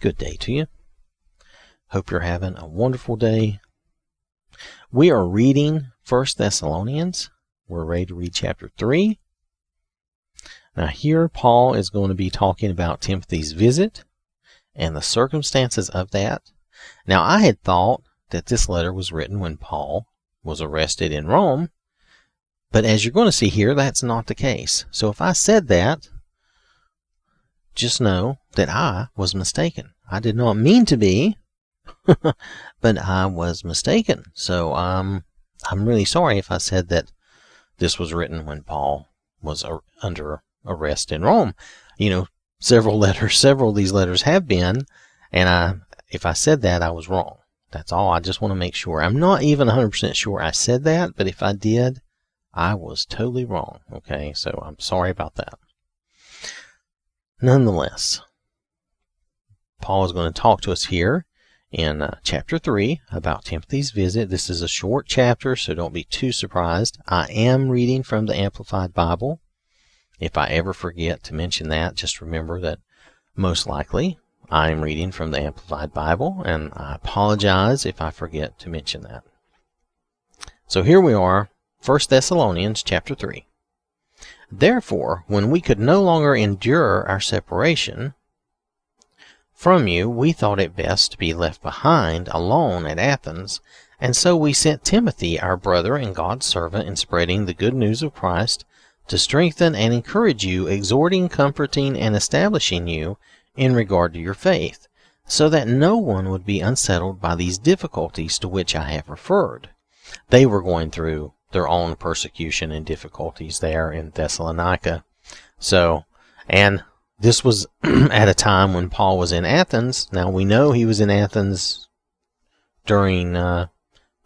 Good day to you. Hope you're having a wonderful day. We are reading First Thessalonians. We're ready to read chapter 3. Now, here Paul is going to be talking about Timothy's visit and the circumstances of that. Now, I had thought that this letter was written when Paul was arrested in Rome, but as you're going to see here, that's not the case. So if I said that, just know that I was mistaken. I did not mean to be, but I was mistaken. So um, I'm really sorry if I said that this was written when Paul was under arrest in Rome. You know, several letters, several of these letters have been, and I, if I said that, I was wrong. That's all. I just want to make sure. I'm not even 100% sure I said that, but if I did, I was totally wrong. Okay, so I'm sorry about that. Nonetheless, Paul is going to talk to us here in uh, chapter 3 about Timothy's visit. This is a short chapter, so don't be too surprised. I am reading from the Amplified Bible. If I ever forget to mention that, just remember that most likely I am reading from the Amplified Bible, and I apologize if I forget to mention that. So here we are, 1 Thessalonians chapter 3. Therefore, when we could no longer endure our separation from you, we thought it best to be left behind alone at Athens, and so we sent Timothy, our brother and God's servant, in spreading the good news of Christ to strengthen and encourage you, exhorting, comforting, and establishing you in regard to your faith, so that no one would be unsettled by these difficulties to which I have referred. They were going through their own persecution and difficulties there in Thessalonica. So, and this was at a time when Paul was in Athens. Now we know he was in Athens during uh,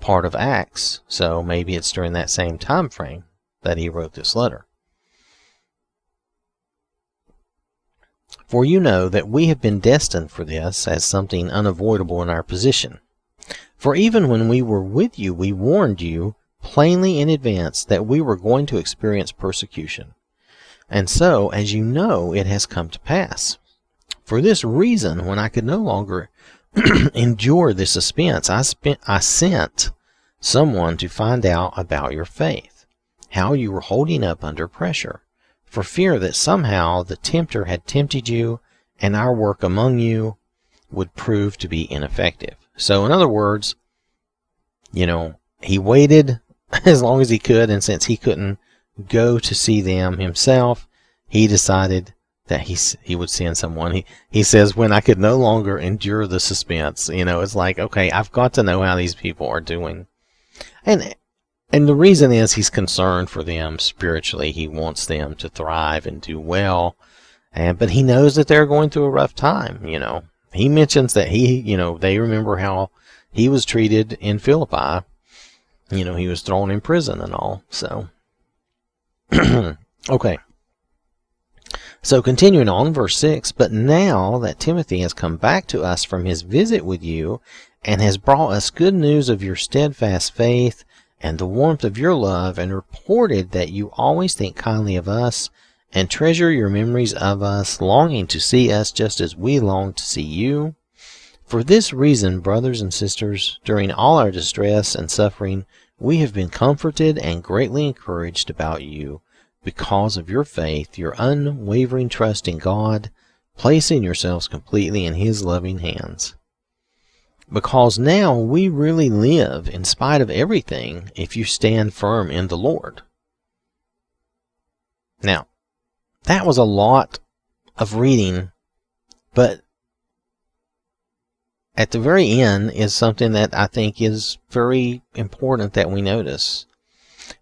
part of Acts, so maybe it's during that same time frame that he wrote this letter. For you know that we have been destined for this as something unavoidable in our position. For even when we were with you, we warned you plainly in advance that we were going to experience persecution. And so, as you know, it has come to pass. For this reason, when I could no longer endure this suspense, I, spent, I sent someone to find out about your faith, how you were holding up under pressure for fear that somehow the tempter had tempted you and our work among you would prove to be ineffective. So, in other words, you know, he waited as long as he could, and since he couldn't go to see them himself, he decided that he he would send someone. He he says, when I could no longer endure the suspense, you know, it's like, okay, I've got to know how these people are doing, and and the reason is he's concerned for them spiritually. He wants them to thrive and do well. And, but he knows that they're going through a rough time, you know. He mentions that he, you know, they remember how he was treated in Philippi. You know, he was thrown in prison and all. So, okay. So continuing on, verse 6, but now that Timothy has come back to us from his visit with you and has brought us good news of your steadfast faith and the warmth of your love, and reported that you always think kindly of us and treasure your memories of us, longing to see us just as we long to see you. For this reason, brothers and sisters, during all our distress and suffering, we have been comforted and greatly encouraged about you because of your faith, your unwavering trust in God, placing yourselves completely in His loving hands. Because now we really live in spite of everything if you stand firm in the Lord. Now, that was a lot of reading, but at the very end is something that I think is very important that we notice.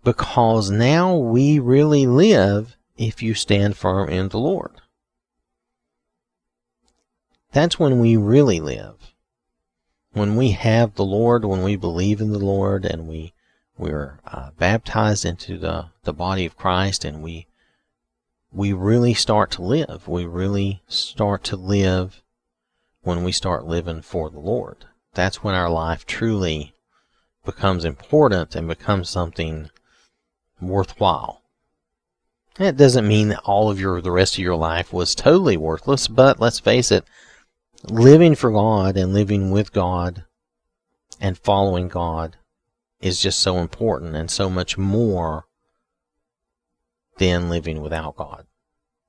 Because now we really live if you stand firm in the Lord. That's when we really live when we have the Lord, when we believe in the Lord, and we we're uh, baptized into the, the body of Christ, and we we really start to live. We really start to live when we start living for the Lord. That's when our life truly becomes important and becomes something worthwhile. That doesn't mean that all of your the rest of your life was totally worthless, but let's face it, living for God and living with God and following God is just so important and so much more than living without God.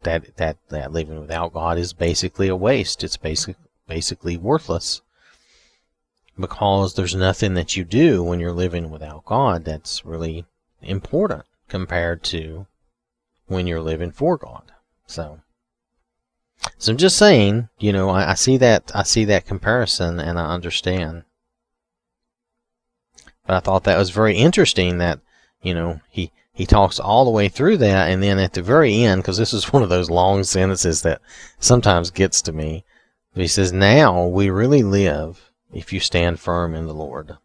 That that that living without God is basically a waste. It's basic basically worthless because there's nothing that you do when you're living without God that's really important compared to when you're living for God. So so I'm just saying, you know, I, I see that I see that comparison and I understand. But I thought that was very interesting that, you know, he he talks all the way through that and then at the very end because this is one of those long sentences that sometimes gets to me he says now we really live if you stand firm in the lord.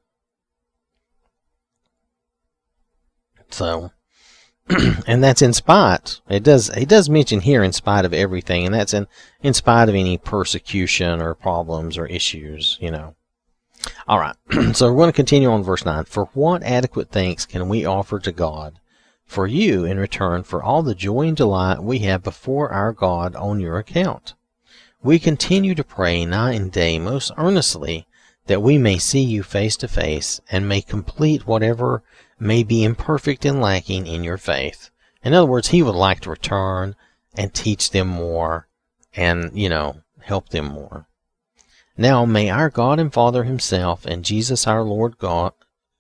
So and that's in spite it does it does mention here in spite of everything and that's in in spite of any persecution or problems or issues you know. All right so we're going to continue on verse 9 for what adequate thanks can we offer to god for you in return for all the joy and delight we have before our God on your account. We continue to pray night and day most earnestly that we may see you face to face and may complete whatever may be imperfect and lacking in your faith. In other words, he would like to return and teach them more and, you know, help them more. Now may our God and Father himself and Jesus our Lord God,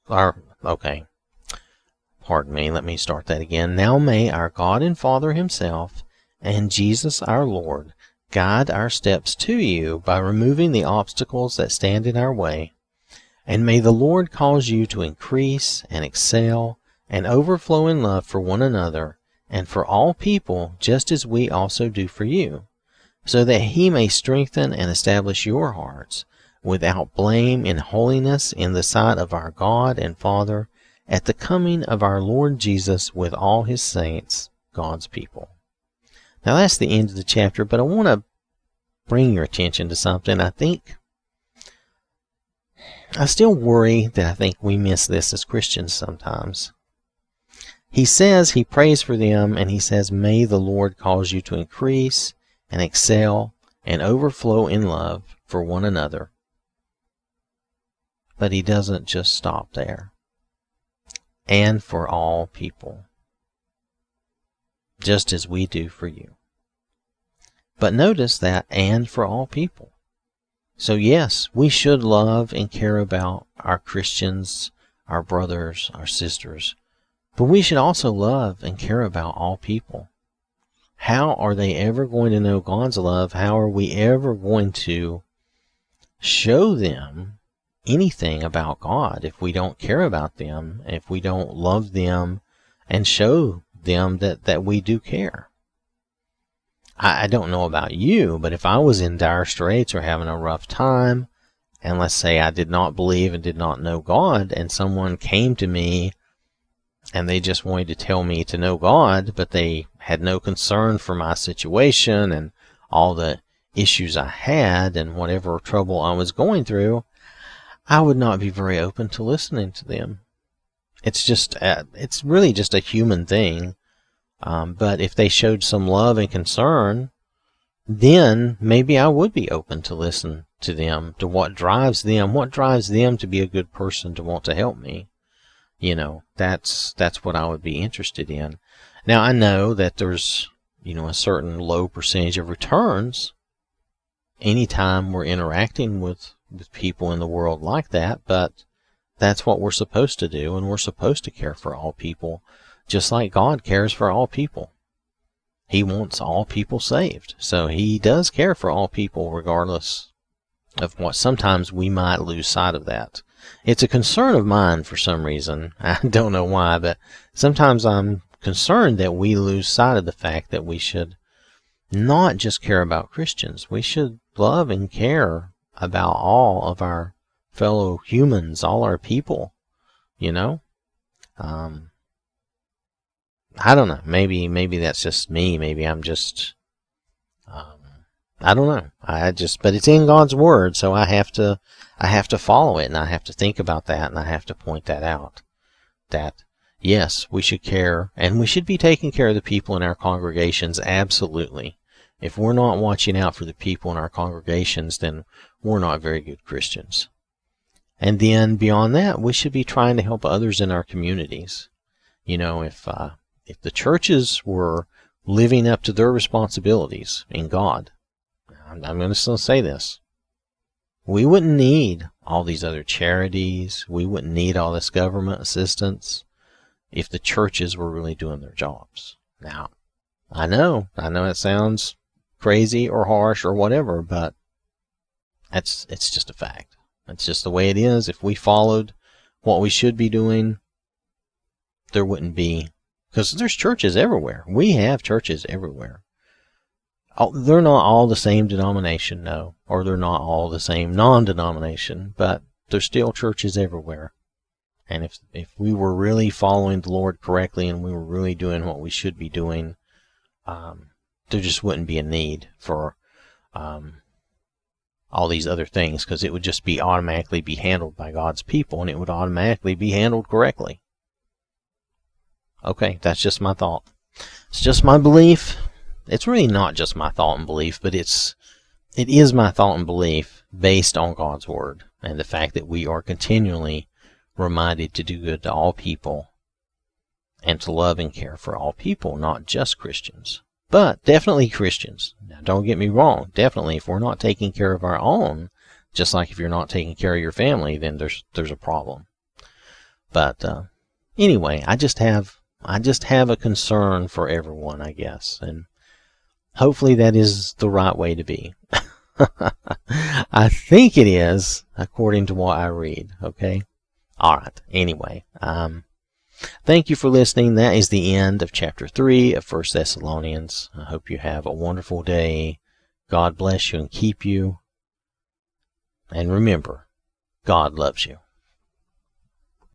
our, okay, Pardon me, let me start that again. Now may our God and Father Himself and Jesus our Lord guide our steps to you by removing the obstacles that stand in our way. And may the Lord cause you to increase and excel and overflow in love for one another and for all people, just as we also do for you, so that He may strengthen and establish your hearts without blame in holiness in the sight of our God and Father at the coming of our Lord Jesus with all his saints, God's people. Now that's the end of the chapter, but I want to bring your attention to something. I think I still worry that I think we miss this as Christians sometimes. He says he prays for them and he says, May the Lord cause you to increase and excel and overflow in love for one another. But he doesn't just stop there and for all people, just as we do for you. But notice that and for all people. So, yes, we should love and care about our Christians, our brothers, our sisters, but we should also love and care about all people. How are they ever going to know God's love? How are we ever going to show them anything about God if we don't care about them, if we don't love them and show them that, that we do care. I, I don't know about you, but if I was in dire straits or having a rough time, and let's say I did not believe and did not know God, and someone came to me and they just wanted to tell me to know God, but they had no concern for my situation and all the issues I had and whatever trouble I was going through, I would not be very open to listening to them. It's just, uh, it's really just a human thing. Um, but if they showed some love and concern, then maybe I would be open to listen to them, to what drives them, what drives them to be a good person to want to help me. You know, that's, that's what I would be interested in. Now I know that there's, you know, a certain low percentage of returns anytime we're interacting with with people in the world like that, but that's what we're supposed to do, and we're supposed to care for all people, just like God cares for all people. He wants all people saved, so He does care for all people, regardless of what sometimes we might lose sight of that. It's a concern of mine for some reason. I don't know why, but sometimes I'm concerned that we lose sight of the fact that we should not just care about Christians. We should love and care about all of our fellow humans, all our people, you know? Um, I don't know. Maybe, maybe that's just me. Maybe I'm just, um, I don't know. I just, but it's in God's word, so I have to, I have to follow it and I have to think about that and I have to point that out. That, yes, we should care and we should be taking care of the people in our congregations, absolutely. If we're not watching out for the people in our congregations, then we're not very good Christians. And then beyond that, we should be trying to help others in our communities. You know, if uh, if the churches were living up to their responsibilities in God, I'm, going to say this: we wouldn't need all these other charities. We wouldn't need all this government assistance if the churches were really doing their jobs. Now, I know, I know it sounds crazy or harsh or whatever, but that's it's just a fact. It's just the way it is. If we followed what we should be doing, there wouldn't be because there's churches everywhere. We have churches everywhere. They're not all the same denomination, no, or they're not all the same non-denomination, but there's still churches everywhere. And if if we were really following the Lord correctly and we were really doing what we should be doing, um, there just wouldn't be a need for um, all these other things because it would just be automatically be handled by God's people and it would automatically be handled correctly. Okay, that's just my thought. It's just my belief. It's really not just my thought and belief, but it's it is my thought and belief based on God's word and the fact that we are continually reminded to do good to all people and to love and care for all people, not just Christians. But definitely Christians. Now, don't get me wrong. Definitely, if we're not taking care of our own, just like if you're not taking care of your family, then there's there's a problem. But uh, anyway, I just have I just have a concern for everyone, I guess, and hopefully that is the right way to be. I think it is, according to what I read. Okay. All right. Anyway, um, Thank you for listening. That is the end of chapter 3 of 1 Thessalonians. I hope you have a wonderful day. God bless you and keep you. And remember, God loves you.